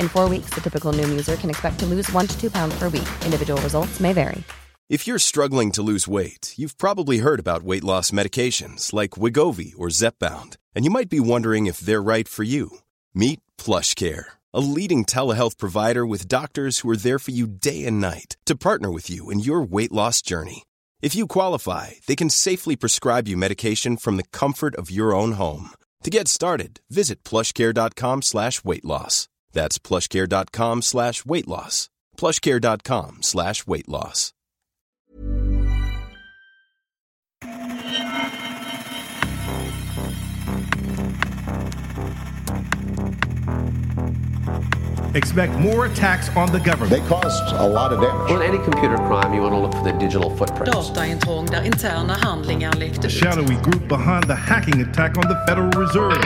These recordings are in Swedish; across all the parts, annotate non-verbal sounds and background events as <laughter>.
In four weeks, the typical Noom user can expect to lose one to two pounds per week. Individual results may vary. If you're struggling to lose weight, you've probably heard about weight loss medications like Wigovi or Zepbound, and you might be wondering if they're right for you. Meet PlushCare, a leading telehealth provider with doctors who are there for you day and night to partner with you in your weight loss journey. If you qualify, they can safely prescribe you medication from the comfort of your own home. To get started, visit plushcare.com slash weight loss. That's plushcare.com slash weight loss. Plushcare.com slash weight loss. Expect more attacks on the government. They caused a lot of damage. On any computer crime, you want to look for the digital footprints. Dataintrång där interna handlingar läckte The ut. shadowy group behind the hacking attack on the Federal Reserve.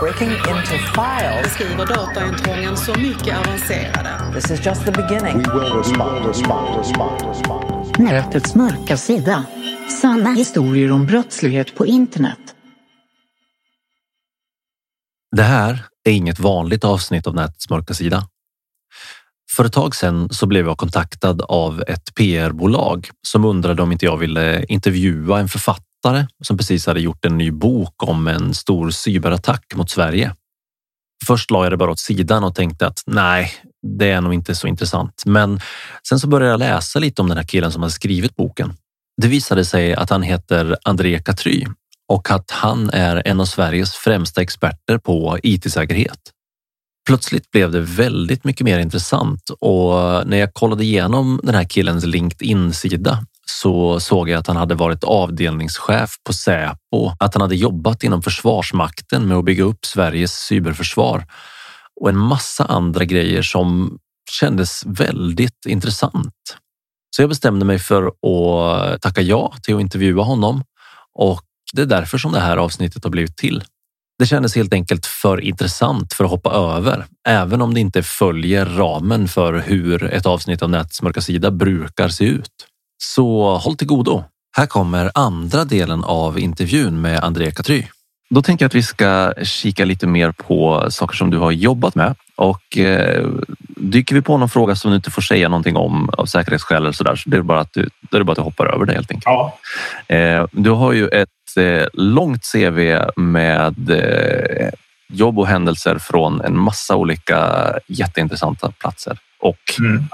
Breaking into files. Beskriver dataintrången så mycket avancerade. This is just the beginning. We will respond, respond, respond, respond. Nätets mörka sida. Sanna historier om brottslighet på internet. Det här är inget vanligt avsnitt av Nätets mörka sida. För ett tag sedan så blev jag kontaktad av ett PR-bolag som undrade om inte jag ville intervjua en författare som precis hade gjort en ny bok om en stor cyberattack mot Sverige. Först la jag det bara åt sidan och tänkte att nej, det är nog inte så intressant. Men sen så började jag läsa lite om den här killen som har skrivit boken. Det visade sig att han heter André Katry och att han är en av Sveriges främsta experter på IT-säkerhet. Plötsligt blev det väldigt mycket mer intressant och när jag kollade igenom den här killens LinkedIn-sida så såg jag att han hade varit avdelningschef på Säpo, att han hade jobbat inom Försvarsmakten med att bygga upp Sveriges cyberförsvar och en massa andra grejer som kändes väldigt intressant. Så jag bestämde mig för att tacka ja till att intervjua honom och det är därför som det här avsnittet har blivit till. Det kändes helt enkelt för intressant för att hoppa över, även om det inte följer ramen för hur ett avsnitt av Nätets mörka sida brukar se ut. Så håll till godo. Här kommer andra delen av intervjun med André Katry. Då tänker jag att vi ska kika lite mer på saker som du har jobbat med och eh, dyker vi på någon fråga som du inte får säga någonting om av säkerhetsskäl eller så där, så det är bara att du, då är det bara att du hoppar över det helt enkelt. Ja. Eh, du har ju ett eh, långt CV med eh, jobb och händelser från en massa olika jätteintressanta platser och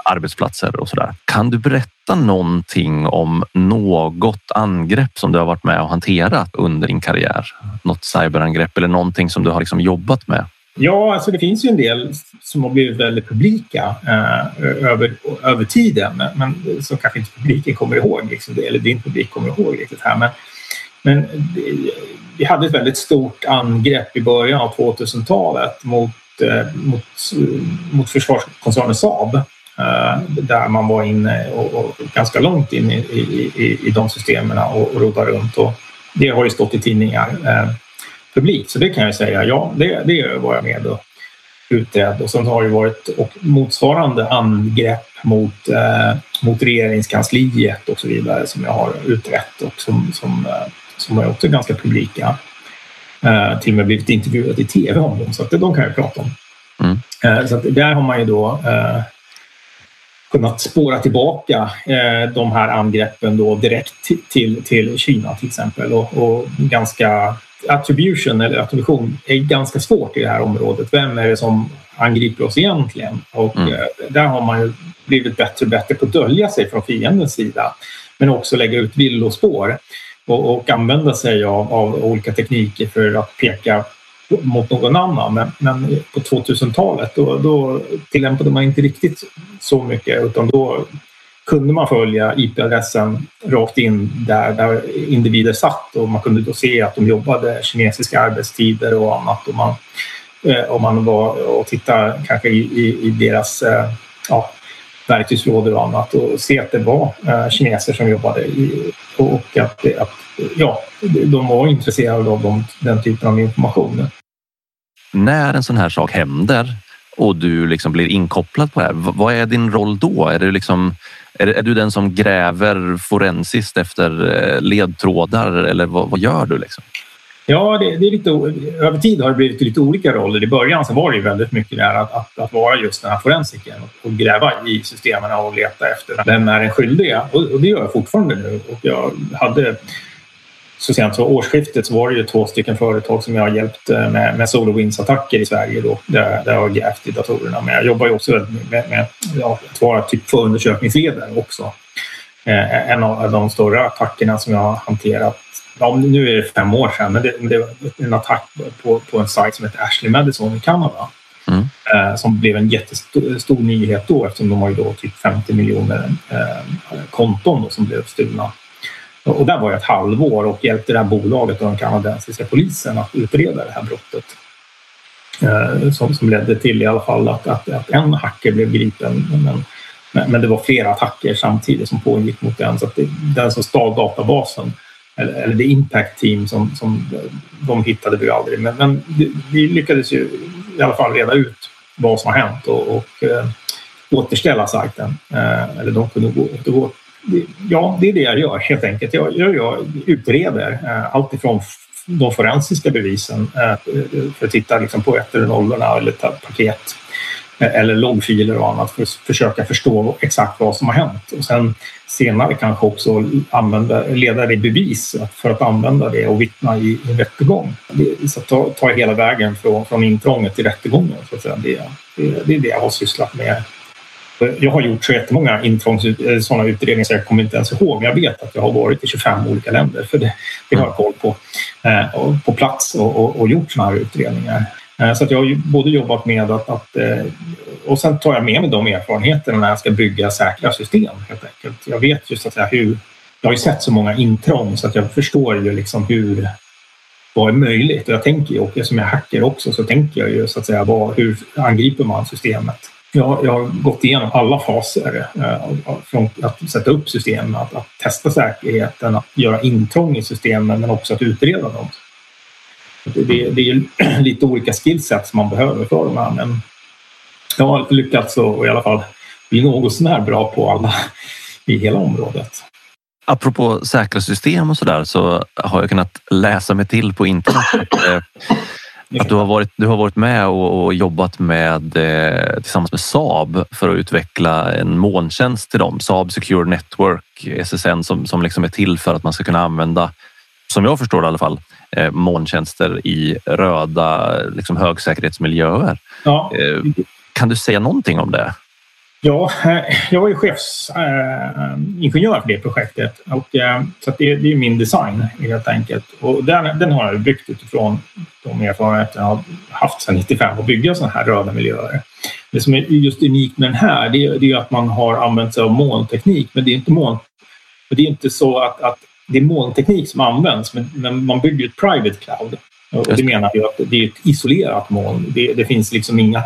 arbetsplatser och sådär. Kan du berätta någonting om något angrepp som du har varit med och hanterat under din karriär? Något cyberangrepp eller någonting som du har liksom jobbat med? Ja, alltså det finns ju en del som har blivit väldigt publika eh, över, över tiden, men, som kanske inte publiken kommer ihåg, liksom, eller din publik kommer ihåg riktigt här. Men, men vi hade ett väldigt stort angrepp i början av 2000-talet mot, Eh, mot, mot försvarskoncernen Saab. Eh, där man var inne och, och ganska långt in i, i, i, de systemen och, och rodade runt. Och det har ju stått i tidningar eh, publikt. Så det kan jag säga, ja, det, det var jag med och utredd. Och sen har det varit och motsvarande angrepp mot, eh, mot regeringskansliet och så vidare som jag har utrett och som, som, eh, som är också ganska publika. Eh, till och med blivit intervjuad i tv om dem, så att de kan jag prata om. Mm. Så där har man ju då eh, kunnat spåra tillbaka eh, de här angreppen då direkt till, till Kina till exempel. Och, och ganska attribution eller attribution är ganska svårt i det här området. Vem är det som angriper oss egentligen? Och mm. eh, där har man ju blivit bättre och bättre på att dölja sig från fiendens sida. Men också lägga ut villospår och, och använda sig av, av olika tekniker för att peka mot någon annan. Men, men på 2000-talet då, då tillämpade man inte riktigt så mycket utan då kunde man följa IP-adressen rakt in där, där individer satt och man kunde då se att de jobbade kinesiska arbetstider och annat. Och man, eh, om man var och tittade kanske i, i, i deras eh, ja, verktygslådor och annat och se att det var eh, kineser som jobbade i, och att, att ja, de var intresserade av den typen av information. När en sån här sak händer och du liksom blir inkopplad på det här, vad är din roll då? Är, det liksom, är, är du den som gräver forensiskt efter eh, ledtrådar eller vad, vad gör du? Liksom? Ja, det, det, är lite, över tid har det blivit lite olika roller. I början så var det ju väldigt mycket där att, att, att vara just den här forensikern och, och gräva i systemen och leta efter vem är den skyldiga. Och, och det gör jag fortfarande nu. Och jag hade så sent som årsskiftet så var det ju två stycken företag som jag har hjälpt eh, med, med SolarWinds-attacker i Sverige då, där, där jag har grävt i datorerna. Men jag jobbar ju också med, med, med ja, att vara typ förundersökningsledare också. Eh, en av de större attackerna som jag har hanterat ja, nu är det fem år sedan, men det, det var en attack på, på en sajt som heter Ashley Madison i Kanada. Mm. Eh, som blev en jättestor nyhet då eftersom de har ju då typ 50 miljoner eh, konton då, som blev stulna. Och där var jag ett halvår och hjälpte det här bolaget och den kanadensiska polisen att utreda det här brottet. Eh, som, som ledde till i alla fall att, att, att en hacker blev gripen. Men, men det var flera attacker samtidigt som pågick mot den. Så att det, den som stal databasen eller, eller det impact team som, som de hittade vi aldrig. Men, men vi lyckades ju i alla fall reda ut vad som har hänt och, och äh, återställa sajten. Äh, eller de kunde gå, återgå. Ja, det är det jag gör helt enkelt. Jag, jag, jag utreder äh, allt ifrån de forensiska bevisen för att titta liksom på ettor och nollorna eller paket eller loggfiler och annat för att försöka förstå exakt vad som har hänt. Och sen senare kanske också använda, leda det i bevis för att använda det och vittna i en rättegång. Så ta, ta hela vägen från, från intrånget till rättegången. Så att säga. Det, det, det är det jag har sysslat med. Jag har gjort så jättemånga intrångs, eh, sådana utredningar så jag kommer inte ens ihåg. Men jag vet att jag har varit i 25 olika länder för det, det har jag koll på. Eh, på plats och, och, och gjort sådana här utredningar. Eh, så att jag har både jobbat med att, att, eh, och sen tar jag med mig de erfarenheterna när jag ska bygga säkra system helt enkelt. Jag vet ju så att säga hur, jag har ju sett så många intrång så att jag förstår ju liksom hur, vad är möjligt? Och jag tänker ju, och som jag hacker också, så tänker jag ju så att säga vad, hur angriper man systemet? Jag, jag har gått igenom alla faser eh, från att sätta upp systemen, att, att testa säkerheten, att göra intrång i systemen men också att utreda dem. Det, det är <clears throat> lite olika skillset som man behöver för de här. Men jag har lyckats att i alla fall bli något sånär bra på alla <laughs> i hela området. Apropå säkra system och sådär så har jag kunnat läsa mig till på internet <laughs> eh, att du har varit, du har varit med och, och jobbat med eh, tillsammans med Saab för att utveckla en molntjänst till dem. Saab Secure Network, SSN, som, som liksom är till för att man ska kunna använda, som jag förstår det i alla fall, eh, molntjänster i röda liksom högsäkerhetsmiljöer. Ja. Eh, kan du säga någonting om det? Ja, eh, jag var ju chefsingenjör för det projektet och, så det, det, är min design helt enkelt. Och den, den har jag byggt utifrån de erfarenheter jag har haft sedan 95 att bygga sådana här röda miljöer. Det som är just unikt med den här det är, det är att man har använt sig av molnteknik men det är inte moln det är inte så att, att det är molnteknik som används men, men man bygger ett private cloud. Och det menar jag att det är ett isolerat moln. Det, det finns liksom inga,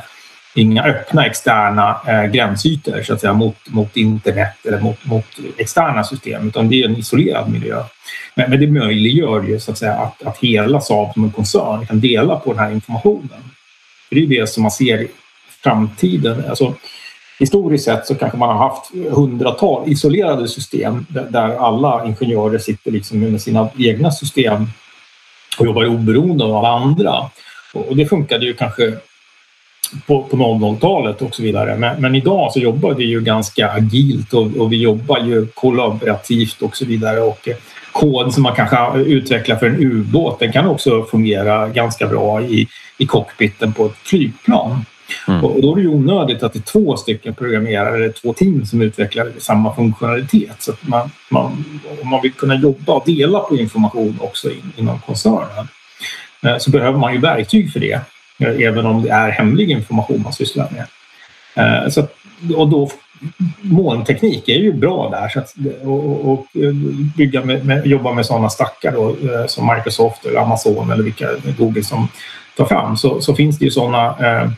inga öppna externa eh, gränsytor så att säga, mot, mot internet eller mot, mot externa system utan det är en isolerad miljö. Men, men det möjliggör ju så att, säga, att, att hela Saab som en koncern kan dela på den här informationen. För det är det som man ser i framtiden. Alltså, historiskt sett så kanske man har haft hundratal isolerade system där alla ingenjörer sitter liksom med sina egna system och jobbar oberoende av alla andra. Och det funkade ju kanske på, på 00-talet och så vidare. Men, men, idag så jobbar vi ju ganska agilt och, och, vi jobbar ju kollaborativt och så vidare. Och eh, kod som man kanske utvecklar för en ubåt den kan också fungera ganska bra i, i cockpiten på ett flygplan. Mm. Och då är det ju onödigt att det är två stycken programmerare eller två team som utvecklar samma funktionalitet. Så att man, man, om man vill kunna jobba och dela på information också in, inom koncernen eh, så behöver man ju verktyg för det. Eh, även om det är hemlig information man sysslar med. Eh, så att, och då, molnteknik är ju bra där. Så att, och, och eh, bygga med, med, jobba med sådana stackar då, eh, som Microsoft eller Amazon eller vilka Google som tar fram så, så finns det ju sådana eh,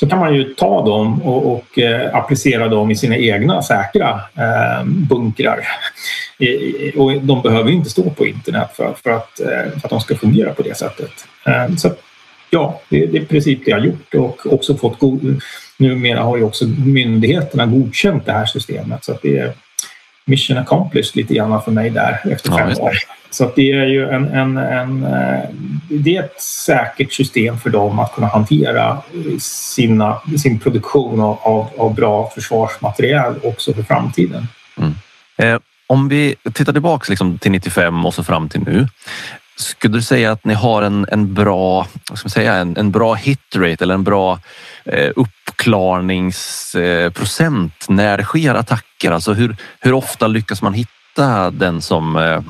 så kan man ju ta dem och, och eh, applicera dem i sina egna säkra eh, bunkrar. I, och de behöver inte stå på internet för, för, att, eh, för att de ska fungera på det sättet. Eh, så ja, det, det är i princip det jag gjort och också fått god, numera har ju också myndigheterna godkänt det här systemet så att det är mission accomplished lite grann för mig där efter fem ja, år. Så det är ju en, en, en, eh, det är ett säkert system för dem att kunna hantera sina, sin produktion av, av, av bra försvarsmateriel också för framtiden. Mm. Eh, om vi tittar tillbaks liksom till 95 och så fram till nu. Skulle du säga att ni har en, en bra, vad ska man säga, en, en bra hitrate eller en bra eh, uppklarningsprocent eh, när det sker attacker? Alltså hur, hur ofta lyckas man hitta den som, eh,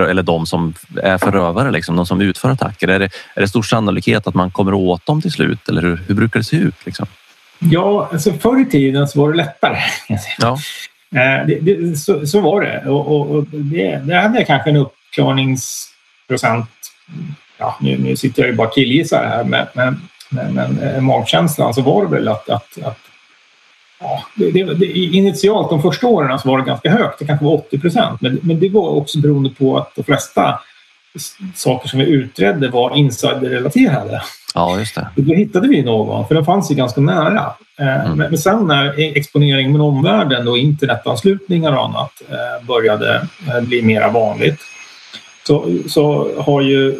eller de som är förövare, liksom, de som utför attacker? Är det, är det stor sannolikhet att man kommer åt dem till slut eller hur, hur brukar det se ut? Liksom? Ja, alltså förr i tiden så var det lättare. Ja. Eh, det, det, så, så, var det och, och, och det, det hade kanske en uppklarningsprocent ja, nu, nu sitter jag ju bara killgissar här, men, men, men, men eh, magkänslan så var det väl att, att, att ja, det, det, initialt de första åren så var det ganska högt, det kanske var 80 procent. Men, men det var också beroende på att de flesta saker som vi utredde var insiderrelaterade. Ja, just det. Då hittade vi någon, för den fanns ju ganska nära. Eh, mm. Men sen när exponering med omvärlden och internetanslutningar och annat eh, började bli mera vanligt så, så har ju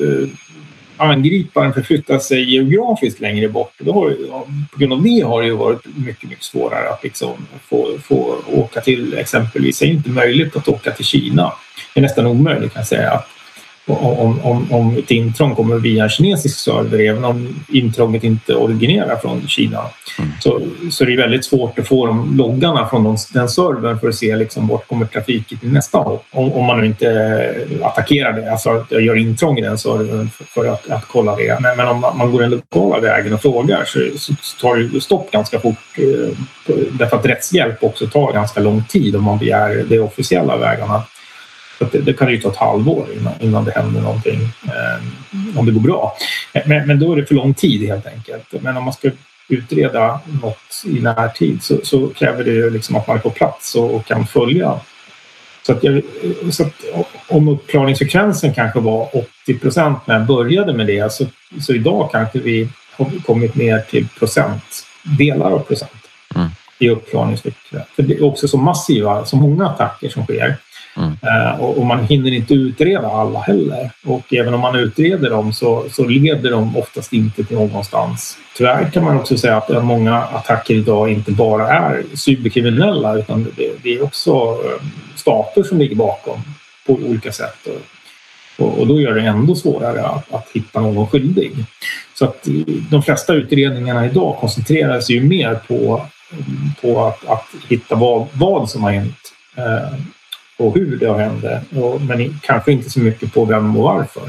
angriparen förflyttar sig geografiskt längre bort. Då har, på grund av det har det ju varit mycket, mycket svårare att liksom få, få åka till exempelvis, det är inte möjligt att åka till Kina. Det är nästan omöjligt kan jag säga. Att om, om, om ett intrång kommer via en kinesisk server, även om intrånget inte originerar från Kina, mm. så, så det är väldigt svårt att få de loggarna från de, den servern för att se liksom, vart kommer trafiken till nästa håll. Om, om man nu inte attackerar det, alltså gör intrång i den servern för, för att, att, kolla det. Men, men om man går den lokala vägen och frågar så, så tar det stopp ganska fort. Eh, därför att rättshjälp också tar ganska lång tid om man begär de officiella vägarna. Det, det, kan ju ta ett halvår innan, innan det händer någonting, eh, om det går bra. Men, men, då är det för lång tid helt enkelt. Men om man ska utreda något i närtid så, så kräver det liksom att man är på plats och, och kan följa. Så, att jag, så att om uppklaringsfrekvensen kanske var 80 procent när jag började med det så, så idag kanske vi har kommit ner till procent, delar av procent mm. i uppklaringsfrekvens. För det är också så massiva, så många attacker som sker. Mm. Eh, och, och, man hinner inte utreda alla heller. Och även om man utreder dem så, så leder de oftast inte till någonstans. Tyvärr kan man också säga att många attacker idag inte bara är cyberkriminella utan det, det är också eh, stater som ligger bakom på olika sätt. Och, och då gör det ändå svårare att, att, hitta någon skyldig. Så att eh, de flesta utredningarna idag koncentrerar sig ju mer på, på att, att hitta vad, vad som har hänt. På hur det hände, men kanske inte så mycket på vem och varför.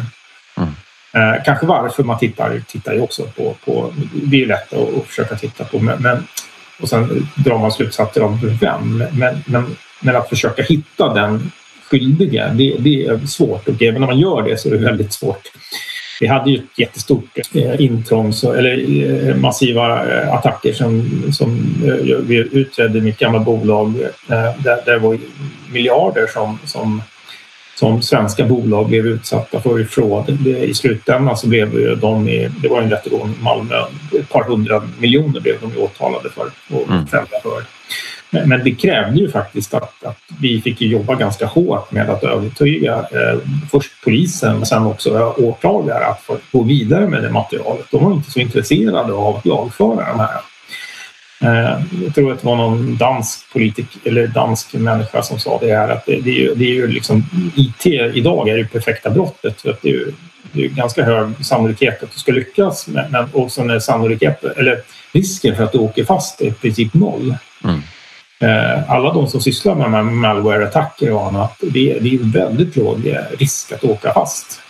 Mm. Eh, kanske varför man tittar, tittar ju också på, på det är ju lätt att, att försöka titta på men, men, och sen drar man slutsatser om vem. Men, men, men att försöka hitta den skyldige, det, det, är svårt och även om man gör det så är det väldigt svårt. Vi hade ju ett jättestort eh, intrång, eller eh, massiva eh, attacker som, som vi utredde i mitt gamla bolag. Där, det var miljarder som, som, som svenska bolag blev utsatta för i fraud. I slutändan så blev de, i, det var en rättegång i Malmö, ett par hundra miljoner blev de åtalade för och mm. fällda för. Men, men det krävde ju faktiskt att, att vi fick jobba ganska hårt med att övertyga eh, först polisen men sen också åklagare att få gå vidare med det materialet. De var inte så intresserade av att lagföra de här. Eh, jag tror att det var någon dansk politik eller dansk människa som sa det här att det, det, är, ju, det är ju liksom IT idag är det perfekta brottet. För att det är ju det är ganska hög sannolikhet att du ska lyckas men också när sannolikheten eller risken för att du åker fast är i princip noll. Mm. Eh, alla de som sysslar med malware-attacker och annat, det, det är väldigt låg risk att åka fast.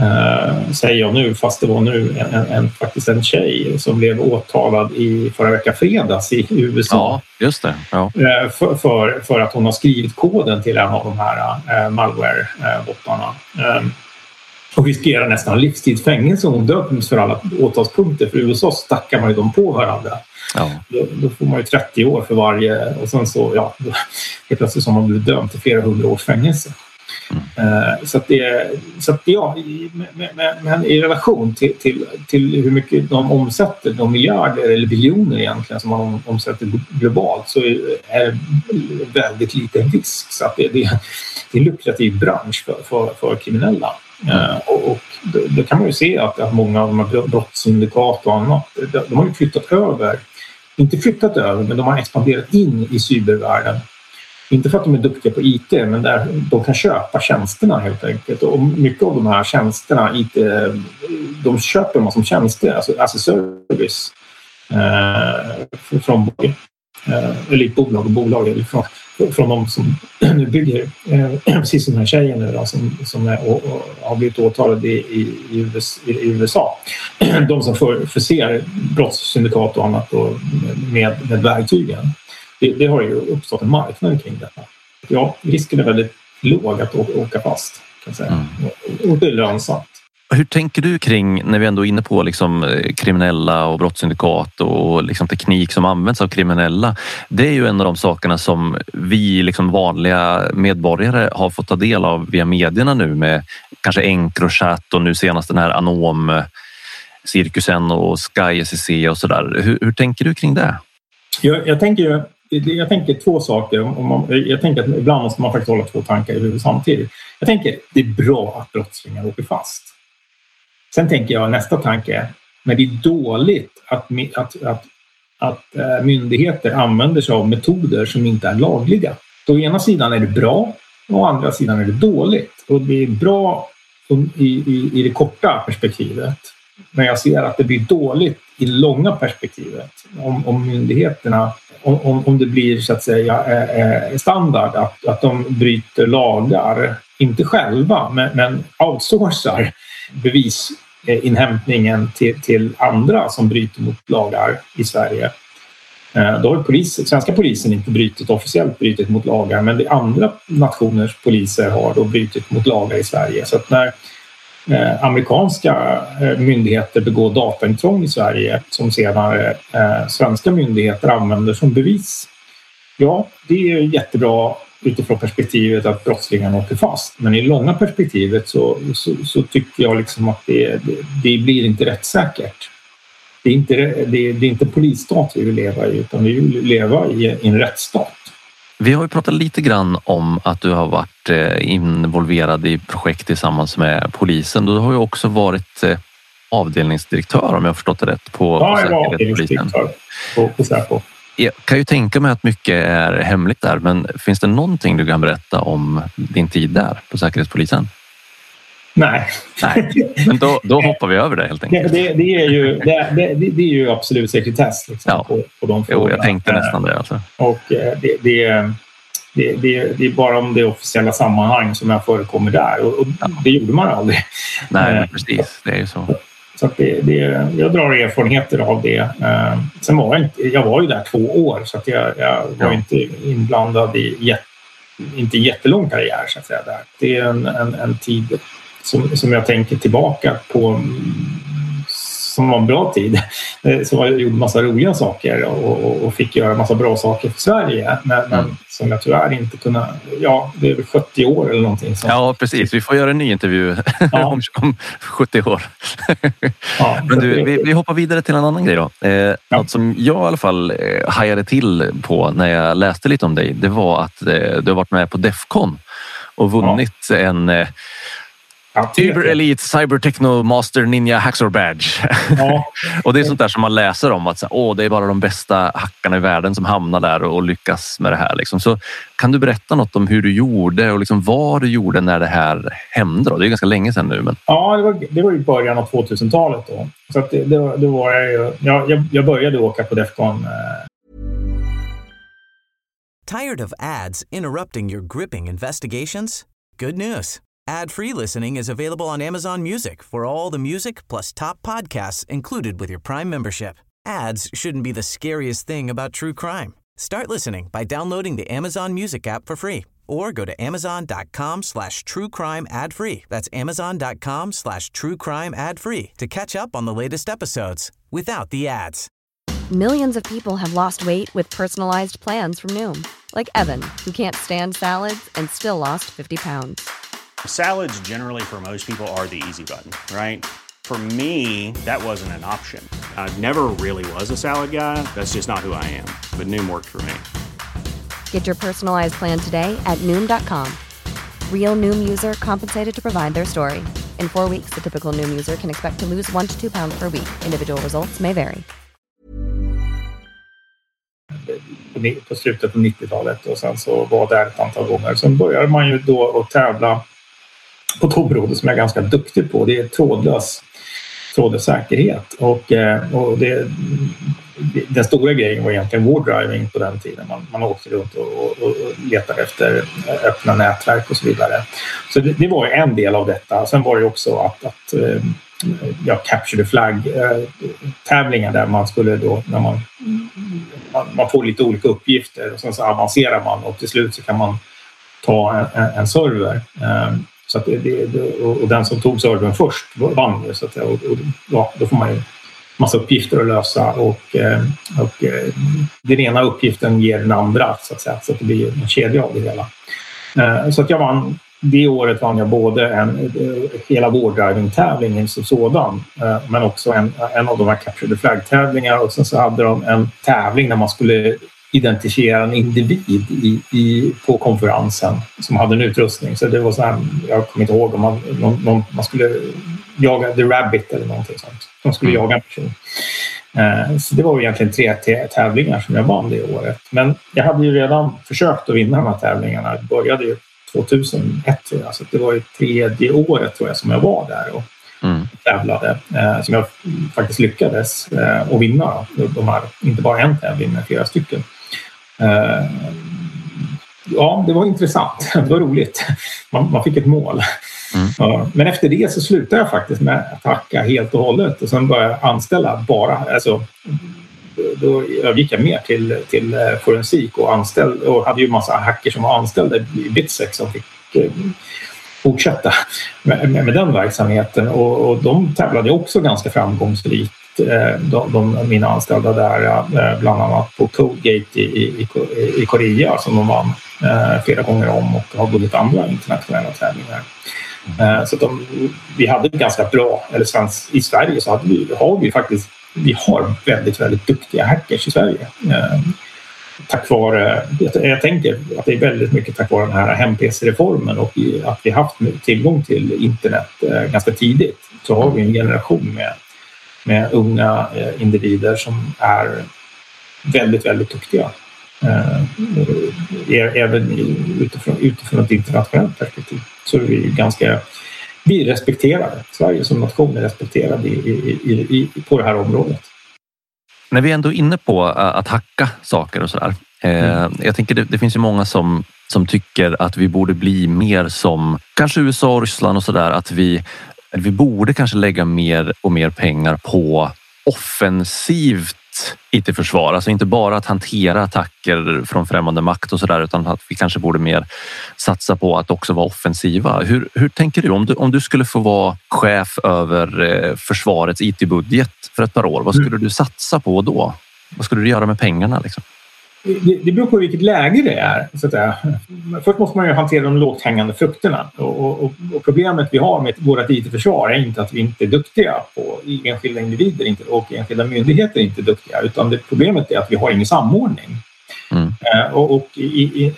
Uh, säger jag nu, fast det var nu en, en, en, faktiskt en tjej som blev åtalad i förra veckan fredags i USA. Ja, just det. Ja. Uh, för, för, för, att hon har skrivit koden till en av de här uh, malware-bottarna. Um, och riskerar nästan livstidsfängelse om hon döms för alla åtalspunkter. För i USA stackar man ju dem på varandra. Ja. Då, då, får man ju 30 år för varje och sen så, ja, helt plötsligt har man blivit dömd till flera hundra års fängelse. Mm. Så att det, så att ja, men i relation till, till, till hur mycket de omsätter, de miljarder eller biljoner egentligen som man omsätter globalt så är det väldigt liten risk. Så att det, det, det är en lukrativ bransch för, för, för kriminella. Mm. Och, och det, kan man ju se att, att många av de här brottssyndikat och annat, de, har ju flyttat över, inte flyttat över, men de har expanderat in i cybervärlden inte för att de är duktiga på IT, men där de kan köpa tjänsterna helt enkelt. Och mycket av de här tjänsterna, IT, de köper man som tjänster, alltså alltså service. Eh, från eh, eller bolag och bolag, eller från, från de som <clears throat> nu bygger, eh, <clears throat> precis som den här tjejen nu då, som, som är, och, och har blivit åtalad i, i, i, USA. <clears throat> De som för, förser brottssyndikat och annat då, med, med verktygen det, det, har ju uppstått en marknad kring detta. Ja, risken är väldigt låg att åka fast. Kan säga. Mm. Och det är lönsamt. Hur tänker du kring, när vi ändå är inne på liksom eh, kriminella och brottssyndikat och liksom teknik som används av kriminella. Det är ju en av de sakerna som vi liksom vanliga medborgare har fått ta del av via medierna nu med kanske Encrochat och nu senast den här Anom eh, cirkusen och Sky SEC och så där. Hur, hur tänker du kring det? Jag, jag tänker jag tänker två saker. Man, jag tänker att ibland måste man faktiskt hålla två tankar i huvudet samtidigt. Jag tänker det är bra att brottslingar åker fast. Sen tänker jag nästa tanke, men det är dåligt att, att, att, att eh, myndigheter använder sig av metoder som inte är lagliga. Så å ena sidan är det bra och å andra sidan är det dåligt. Och det är bra i, i, i det korta perspektivet. Men jag ser att det blir dåligt i det långa perspektivet om, om myndigheterna om, om det blir så att säga eh, eh, standard att, att de bryter lagar, inte själva men, men outsourcar bevisinhämtningen till, till andra som bryter mot lagar i Sverige. Eh, då har polis, svenska polisen inte brutit officiellt brutit mot lagar men andra nationers poliser har då brutit mot lagar i Sverige. Så att när eh, amerikanska eh, myndigheter begår dataintrång i Sverige som sedan eh, svenska myndigheter använder som bevis. Ja, det är jättebra utifrån perspektivet att brottslingarna åker fast. Men i långa perspektivet så, så, så tycker jag liksom att det, det, det, blir inte rättssäkert. Det är inte, det, det är inte polisstat vi vill leva i utan vi vill leva i, en rättsstat. Vi har ju pratat lite grann om att du har varit eh, involverad i projekt tillsammans med polisen. Du har ju också varit eh, avdelningsdirektör om jag har förstått det rätt på, ja, jag var avdelningsdirektör på, på Säpo. Jag kan ju tänka mig att mycket är hemligt där, men finns det någonting du kan berätta om din tid där på Säkerhetspolisen? Nej. Nej. Men då, då hoppar vi över det helt enkelt. Det, det, det är, ju, det, det, är ju absolut sekretess liksom, ja. på, på de frågorna. Jo, jag tänkte nästan det. Alltså. Och eh, det, det, det, det, det är bara om det officiella sammanhang som jag förekommer där och, och ja. det gjorde man aldrig. Nej, eh, precis. Det är ju så. Så det, det, jag drar erfarenheter av det. Eh, sen var jag inte, jag var ju där två år så att jag, jag var ja. inte inblandad i jätte, inte jättelång karriär så att säga. Där. Det är en, en, en tid som, som jag tänker tillbaka på som var en bra tid. Eh, som gjorde massa roliga saker och, och, och fick göra massa bra saker för Sverige. Men, mm. som jag tyvärr inte kunde... Ja, det är väl 70 år eller någonting. Som... Ja, precis. Vi får göra en ny intervju ja. <laughs> om, om 70 år. Ja, <laughs> men du, vi, vi, hoppar vidare till en annan grej då. Eh, ja. Något som jag i alla fall eh, hajade till på när jag läste lite om dig, det var att eh, du har varit med på Defcon och vunnit ja. en eh, Uber Elite Cyber Techno Master Ninja Hacksaw Badge. Ja. <laughs> och det är sånt där som man läser om att åh, det är bara de bästa hackarna i världen som hamnar där och, lyckas med det här. Liksom. Så kan du berätta något om hur du gjorde och liksom vad du gjorde när det här hände? Då? Det är ganska länge sedan nu. Men... Ja, det var, det var i början av 2000-talet. Då. Så att det, det, det var jag, jag, jag började åka på Defcon. Eh. Tired of ads interrupting your gripping investigations? Good news. Ad-free listening is available on Amazon Music for all the music plus top podcasts included with your Prime membership. Ads shouldn't be the scariest thing about true crime. Start listening by downloading the Amazon Music app for free or go to amazon.com slash true crime ad free. That's amazon.com slash true crime ad free to catch up on the latest episodes without the ads. Millions of people have lost weight with personalized plans from Noom, like Evan, who can't stand salads and still lost 50 pounds. Salads, generally, for most people, are the easy button, right? For me, that wasn't an option. I never really was a salad guy. That's just not who I am. But Noom worked for me. Get your personalized plan today at Noom.com. Real Noom user compensated to provide their story. In four weeks, the typical Noom user can expect to lose one to two pounds per week. Individual results may vary. På slutet på 90-talet och sen så var det ett antal gånger. Sen började man ju då att tävla på ett område som jag är ganska duktig på. Det är trådlös, trådlös säkerhet. Och, eh, och det, den stora grejen var egentligen wardriving på den tiden. Man, man åkte runt och, och, och letade efter öppna nätverk och så vidare. Så det, det var en del av detta. Sen var det också att, att eh, ja, capture the flag-tävlingar eh, där man skulle då, när man, man, man, får lite olika uppgifter och sen så avancerar man och till slut så kan man ta en, en server. Ehm, så att det, det, och den som tog servern först vann ju. Så att, och, och, ja, då får man ju massa uppgifter att lösa och, eh, och eh, den ena uppgiften ger den andra så att säga. Så att det blir en kedja av det hela. Eh, så att jag vann det året vann jag både en, hela vårddriving-tävlingen som sådan men också en, en av de här Capture the Flag-tävlingarna. och sen så hade de en tävling där man skulle identifiera en individ i, i, på konferensen som hade en utrustning. Så det var så här, jag kommer inte ihåg om man, någon, någon, man skulle jaga The Rabbit eller någonting sånt. De skulle mm. jaga en person. Eh, så det var egentligen tre tävlingar som jag vann det året. Men jag hade ju redan försökt att vinna de här tävlingarna. Jag började ju 2001 tror jag, så det var ju tredje året tror jag som jag var där och mm. tävlade. Eh, som jag faktiskt lyckades eh, att vinna. De här, inte bara en tävling, men flera stycken. Eh, ja, det var intressant. <laughs> Det var roligt. Man, man fick ett mål. Mm. Men efter det så slutade jag faktiskt med att hacka helt och hållet och sen började jag anställa bara. Alltså, då övergick jag mer till, till eh, forensik och, anställd, och hade ju massa hackers som var anställda i Bitsex som fick eh, fortsätta med, med, med den verksamheten och, och de tävlade också ganska framgångsrikt de, de, mina anställda där, eh, bland annat på Codegate i, i, i Korea som de vann eh, flera gånger om och har vunnit andra internationella tävlingar. Så de, vi hade ganska bra, eller svensk, i Sverige så hade vi, har vi faktiskt vi har väldigt, väldigt duktiga hackers i Sverige. Tack vare, jag tänker att det är väldigt mycket tack vare den här hem-PC-reformen och att vi haft tillgång till internet ganska tidigt så har vi en generation med med unga eh, individer som är väldigt, väldigt duktiga. Eh, även utifrån, utifrån ett internationellt perspektiv så är vi ganska vi är respekterade. Sverige som nation är respekterad i, i, i, på det här området. När vi ändå är inne på eh, att hacka saker och sådär. Mm. Jag tänker det, det, finns ju många som, som tycker att vi borde bli mer som kanske USA och Ryssland och sådär. Att vi vi borde kanske lägga mer och mer pengar på offensivt IT-försvar. Alltså inte bara att hantera attacker från främmande makt och så där, utan att vi kanske borde mer satsa på att också vara offensiva. Hur, hur tänker du? Om, du? om du skulle få vara chef över eh, försvarets IT-budget för ett par år, vad skulle mm. du satsa på då? Vad skulle du göra med pengarna? Liksom? Det, det beror på vilket läge det är. Så att säga. Först måste man ju hantera de lågt hängande frukterna. Och, och, och problemet vi har med vårt IT-försvar är inte att vi inte är duktiga på enskilda individer inte, och enskilda myndigheter är inte duktiga. Utan det, problemet är att vi har ingen samordning. Mm. Eh, och, och i, i,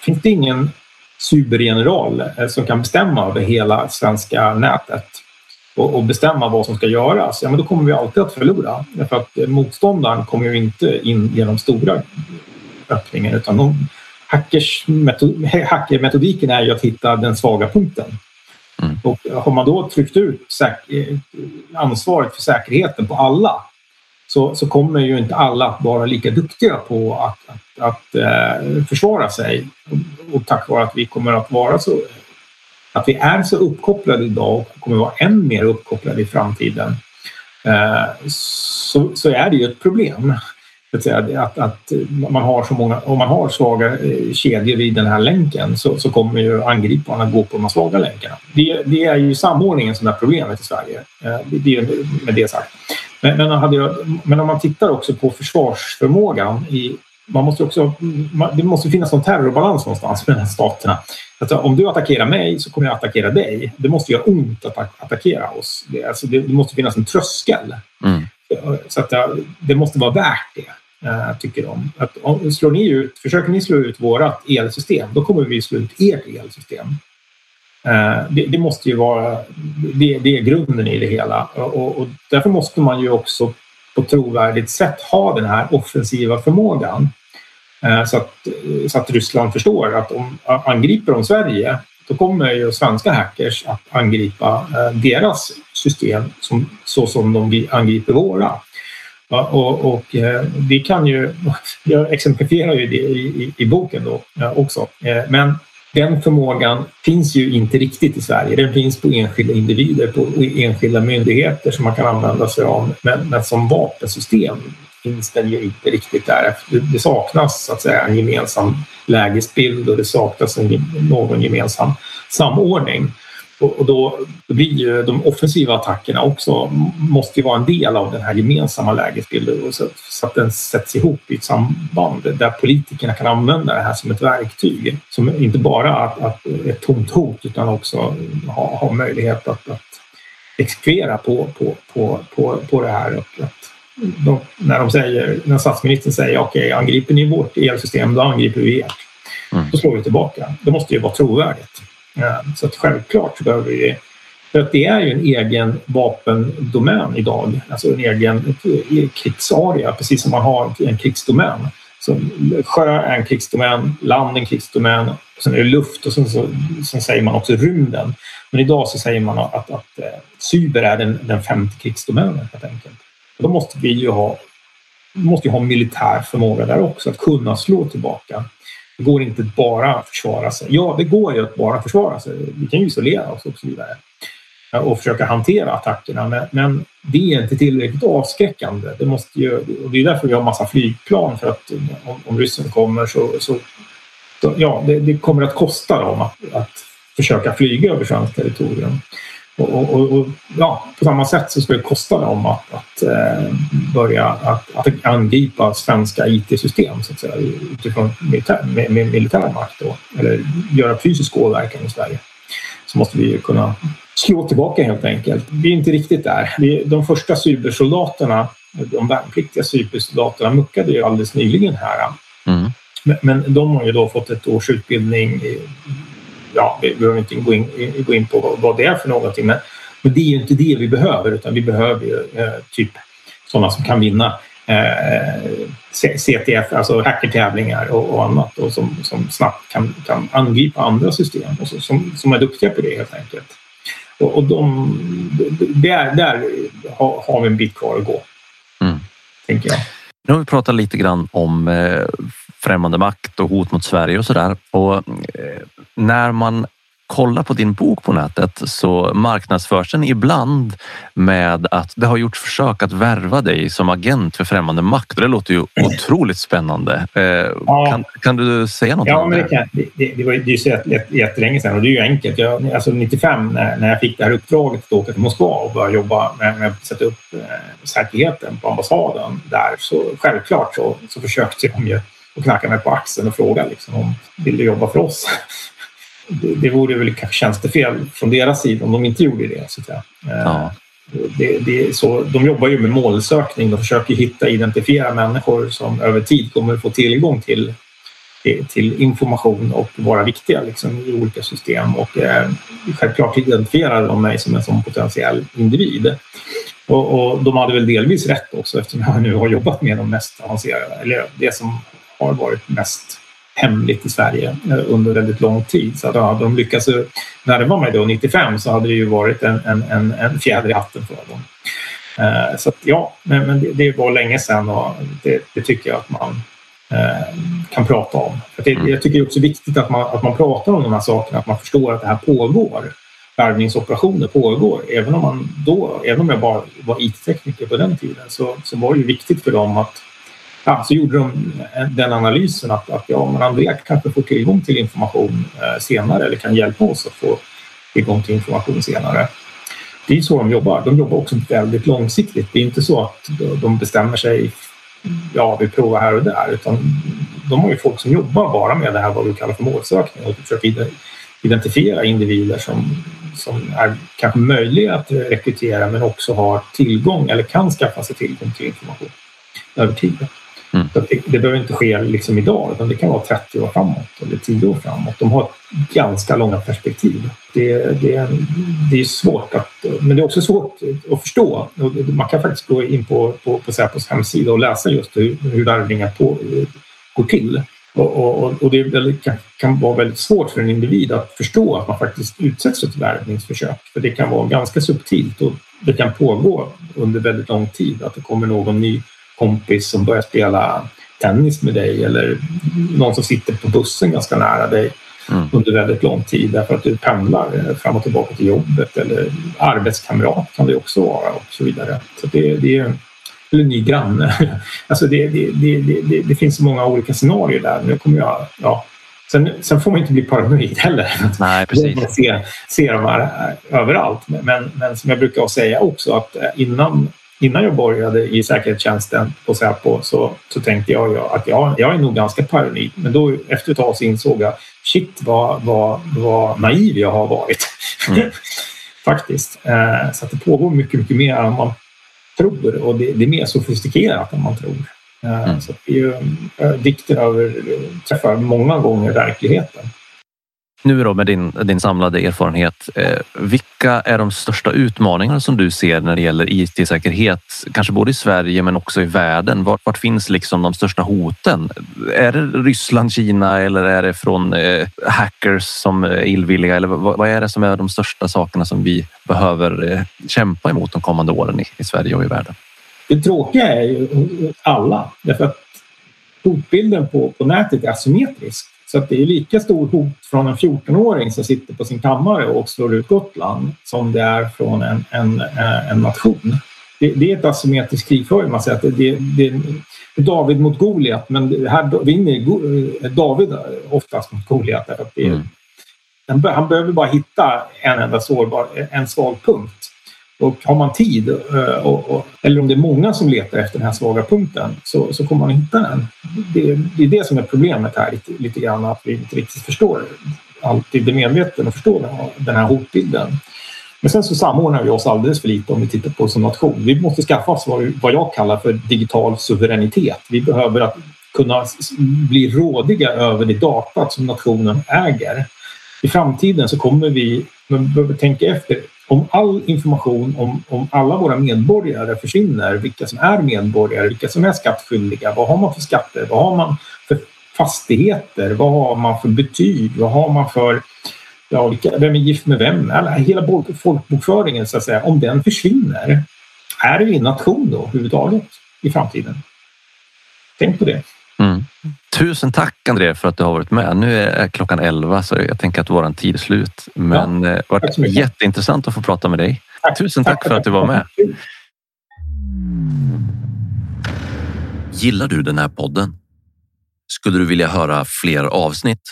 finns det ingen supergeneral eh, som kan bestämma över hela svenska nätet och, och, bestämma vad som ska göras, ja men då kommer vi alltid att förlora. Därför att motståndaren kommer ju inte in genom stora öppningar utan de, hackers metod, hackermetodiken är ju att hitta den svaga punkten. Mm. Och har man då tryckt ut ansvaret för säkerheten på alla så, så kommer ju inte alla vara lika duktiga på att, att, att eh, försvara sig. Och tack vare att vi kommer att vara så att vi är så uppkopplade idag och kommer vara än mer uppkopplade i framtiden eh, så, så är det ju ett problem. Att, att, att, man har så många, om man har svaga eh, kedjor vid den här länken så, så kommer ju angriparna gå på de svaga länkarna. Det, det är ju samordningen som är problemet i Sverige. Eh, det är med det sagt. Men, men, jag, men, om man tittar också på försvarsförmågan i man måste också, det måste finnas någon terrorbalans någonstans mellan staterna. Alltså, om du attackerar mig så kommer jag attackera dig. Det måste göra ont att attackera oss. Det, alltså, det, det måste finnas en tröskel. Mm. Så att det måste vara värt det, tycker de. Att, om, slår ni ut, försöker ni slå ut vårt elsystem, då kommer vi slå ut ert elsystem. Det, det, måste ju vara, det, det, är grunden i det hela. Och, och därför måste man ju också på trovärdigt sätt ha den här offensiva förmågan. Eh, så att, så att Ryssland förstår att om angriper de Sverige då kommer ju svenska hackers att angripa eh, deras system som, så som de angriper våra. Och, och eh, det kan ju, <laughs> jag exemplifierar ju det i, i, i boken då också, men den förmågan finns ju inte riktigt i Sverige. Den finns på enskilda individer, på enskilda myndigheter som man kan använda sig av. Men, men som vapensystem finns den ju inte riktigt där. Det saknas så att säga, en gemensam lägesbild och det saknas en, någon gemensam samordning. Och, då blir ju de offensiva attackerna också, måste ju vara en del av den här gemensamma lägesbilden så, så att den sätts ihop i ett samband där politikerna kan använda det här som ett verktyg. Som inte bara att, att ett tomt hot utan också ha, ha möjlighet att, att exekvera på, på, på, på, på det här. Och att de, när, de säger, när statsministern säger okej, okay, angriper ni vårt elsystem, då angriper vi ert. Mm. Då slår vi tillbaka. Det måste ju vara trovärdigt. Så att självklart så behöver vi för att det är ju en egen vapendomän idag, alltså en egen krigsarea, precis som man har en krigsdomän. Så sjö är en krigsdomän, land är en krigsdomän, och sen är det luft och sen, så, sen säger man också rymden. Men idag så säger man att, att, att eh, cyber är den, den femte krigsdomänen helt enkelt. Då måste vi ju ha, måste ju ha militär förmåga där också, att kunna slå tillbaka. Det går inte bara att försvara sig. Ja, det går ju att bara försvara sig. Vi kan ju isolera oss och så vidare och försöka hantera attackerna. Men, men, det är inte tillräckligt avskräckande. Det, måste ju, och det är därför vi har massa flygplan. För att om, om ryssen kommer så, så, så ja, det, det, kommer att kosta dem att, att försöka flyga över svenskt territorium. Och, och, och, ja, på samma sätt så ska det kosta dem att, att eh, börja att, att, angripa svenska IT-system så att säga, utifrån militär, med, med militär makt då, eller göra fysisk åverkan i Sverige. Så måste vi kunna slå tillbaka helt enkelt. Vi är inte riktigt där. Vi, de första cybersoldaterna, de värnpliktiga cybersoldaterna muckade ju alldeles nyligen här. Mm. Men, men de har ju då fått ett års utbildning ja, vi behöver inte gå in, gå in på vad det är för någonting. Men, men det är ju inte det vi behöver utan vi behöver ju eh, typ sådana som kan vinna eh, CTF, alltså hackertävlingar och, och annat och som, som snabbt kan, kan angripa andra system och så, som, som är duktiga på det helt enkelt. Och, och de, där, där har, har vi en bit kvar att gå, mm. tänker jag. Nu har vi pratat lite grann om eh, främmande makt och hot mot Sverige och sådär. Och eh, när man kollar på din bok på nätet så marknadsförs den ibland med att det har gjorts försök att värva dig som agent för främmande makt. Det låter ju otroligt spännande. Eh, ja. kan, kan, du säga något ja, om det? Kan, det, det, det var ju så jättelänge sedan och det är ju enkelt. Jag, alltså 95 när, när jag fick det här uppdraget att åka till Moskva och börja jobba med, med att sätta upp eh, säkerheten på ambassaden där så självklart så, så försökte de ju och knacka mig på axeln och fråga liksom, om vill du jobba för oss? Det, det vore väl kanske tjänstefel från deras sida om de inte gjorde det. Så. Eh, ja. Det, det, så, de jobbar ju med målsökning. De försöker hitta identifiera människor som över tid kommer att få tillgång till, till information och vara viktiga liksom, i olika system. Och eh, självklart identifierar de mig som en sån potentiell individ. Och, och, de hade väl delvis rätt också eftersom jag nu har jobbat med de mest avancerade, eller det som har varit mest hemligt i Sverige eh, under väldigt lång tid. Så att hade de lyckats värva mig då 95 så hade det ju varit en, en, en, en fjäder i hatten för dem. Eh, så att, ja, men, men det, det, var länge sedan och det, det tycker jag att man eh, kan prata om. För det, jag tycker det är också viktigt att man, att man pratar om de här sakerna, att man förstår att det här pågår. Värvningsoperationer pågår. Även om, man då, även om jag bara var IT-tekniker på den tiden så, så var det ju viktigt för dem att ja, så gjorde de eh, den analysen att, att ja, men Andrea kanske får tillgång till information eh, senare eller kan hjälpa oss att få tillgång till information senare. Det är så de jobbar. De jobbar också väldigt långsiktigt. Det är inte så att de bestämmer sig ja, vi provar här och där, utan de har ju folk som jobbar bara med det här vad vi kallar för målsökning och försöker identifiera individer som, som är kanske möjliga att rekrytera men också har tillgång eller kan skaffa sig tillgång till information över tid. Mm. Det, det, behöver inte ske liksom idag, utan det kan vara 30 år framåt eller 10 år framåt. De har ganska långa perspektiv. Det, det, det är svårt att, men det är också svårt att förstå. Man kan faktiskt gå in på, på, på Säpos hemsida och läsa just hur, hur värvningar går till. Och, och, och, det kan, kan vara väldigt svårt för en individ att förstå att man faktiskt utsätts för ett värvningsförsök. För det kan vara ganska subtilt och det kan pågå under väldigt lång tid. Att det kommer någon ny kompis som börjar spela tennis med dig eller någon som sitter på bussen ganska nära dig mm. under väldigt lång tid därför att du pendlar fram och tillbaka till jobbet eller arbetskamrat kan det också vara och så vidare. Så det, det är eller ny granne. <laughs> Alltså det, det, det, det, finns så många olika scenarier där. Nu kommer jag, ja. sen, sen får man inte bli paranoid heller. <laughs> Nej, precis. Man ser, ser de här överallt. Men, men som jag brukar säga också att innan innan jag började i säkerhetstjänsten på Säpo så, så tänkte jag att jag, jag är nog ganska paranoid. Men då efter ett tag så insåg jag shit vad, vad, vad naiv jag har varit. Mm. <laughs> Faktiskt. Eh, så att det pågår mycket, mycket mer än man tror och det, det är mer sofistikerat än man tror. Eh, mm. Så det är ju, eh, dikter över, träffar många gånger verkligheten. Nu då med din, din samlade erfarenhet, eh, vilka är de största utmaningarna som du ser när det gäller IT-säkerhet? Kanske både i Sverige men också i världen. Vart, vart finns liksom de största hoten? Är det Ryssland, Kina eller är det från eh, hackers som är illvilliga? Eller vad, vad, är det som är de största sakerna som vi behöver eh, kämpa emot de kommande åren i, i Sverige och i världen? Det tråkiga är ju alla, därför att hotbilden på, på nätet är asymmetrisk. Så att det är lika stor hot från en 14-åring som sitter på sin kammare och slår ut Gotland som det är från en, en, eh, en nation. Det, det, är ett asymmetriskt krigföring. Man säger att det, det, är David mot Goliat, men här vinner eh, David oftast mot Goliat. Mm. Han behöver bara hitta en enda sårbar, en svag punkt. Och har man tid, eh, och, och, eller om det är många som letar efter den här svaga punkten, så, så kommer man hitta den. Det, det, är det som är problemet här lite, lite grann, att vi inte riktigt förstår, alltid är medvetna och förstår den här, den här hotbilden. Men sen så samordnar vi oss alldeles för lite om vi tittar på som nation. Vi måste skaffa oss vad, vad jag kallar för digital suveränitet. Vi behöver att kunna bli rådiga över det data som nationen äger. I framtiden så kommer vi behöver tänka efter om all information om, om alla våra medborgare försvinner, vilka som är medborgare, vilka som är skattskyldiga, vad har man för skatter, vad har man för fastigheter, vad har man för betyg, vad har man för ja, vilka, vem är gift med vem? Alla, hela folkbokföringen, så att säga, om den försvinner, är vi en nation då överhuvudtaget i framtiden? Tänk på det. Mm. Tusen tack André för att du har varit med. Nu är klockan 11 så jag tänker att vår tid är slut. Men det ja, har varit jätteintressant att få prata med dig. Tack. Tusen tack, tack för att du var med. Gillar du den här podden? Skulle du vilja höra fler avsnitt?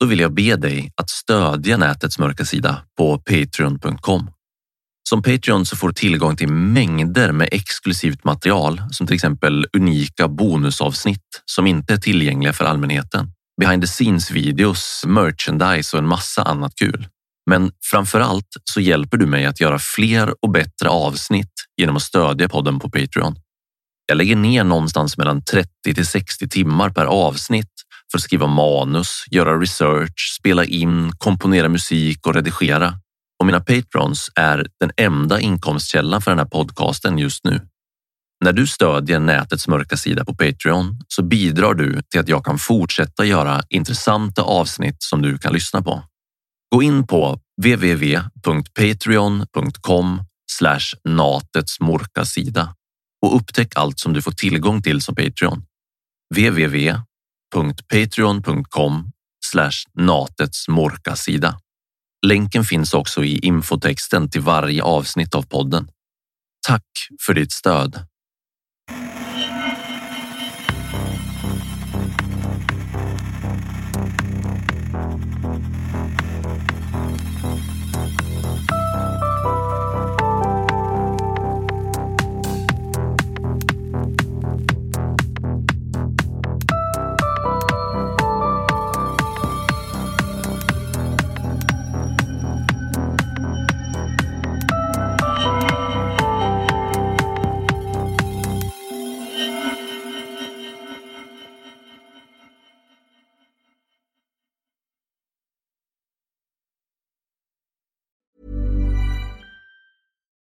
Då vill jag be dig att stödja nätets mörka sida på patreon.com. Som Patreon så får du tillgång till mängder med exklusivt material som till exempel unika bonusavsnitt som inte är tillgängliga för allmänheten. Behind the scenes videos, merchandise och en massa annat kul. Men framför allt så hjälper du mig att göra fler och bättre avsnitt genom att stödja podden på Patreon. Jag lägger ner någonstans mellan 30 till 60 timmar per avsnitt för att skriva manus, göra research, spela in, komponera musik och redigera. Och mina patrons är den enda inkomstkällan för den här podcasten just nu. När du stödjer nätets mörka sida på Patreon så bidrar du till att jag kan fortsätta göra intressanta avsnitt som du kan lyssna på. Gå in på www.patreon.com natets mörka sida och upptäck allt som du får tillgång till som Patreon. www.patreon.com natets mörka sida. Länken finns också i infotexten till varje avsnitt av podden. Tack för ditt stöd!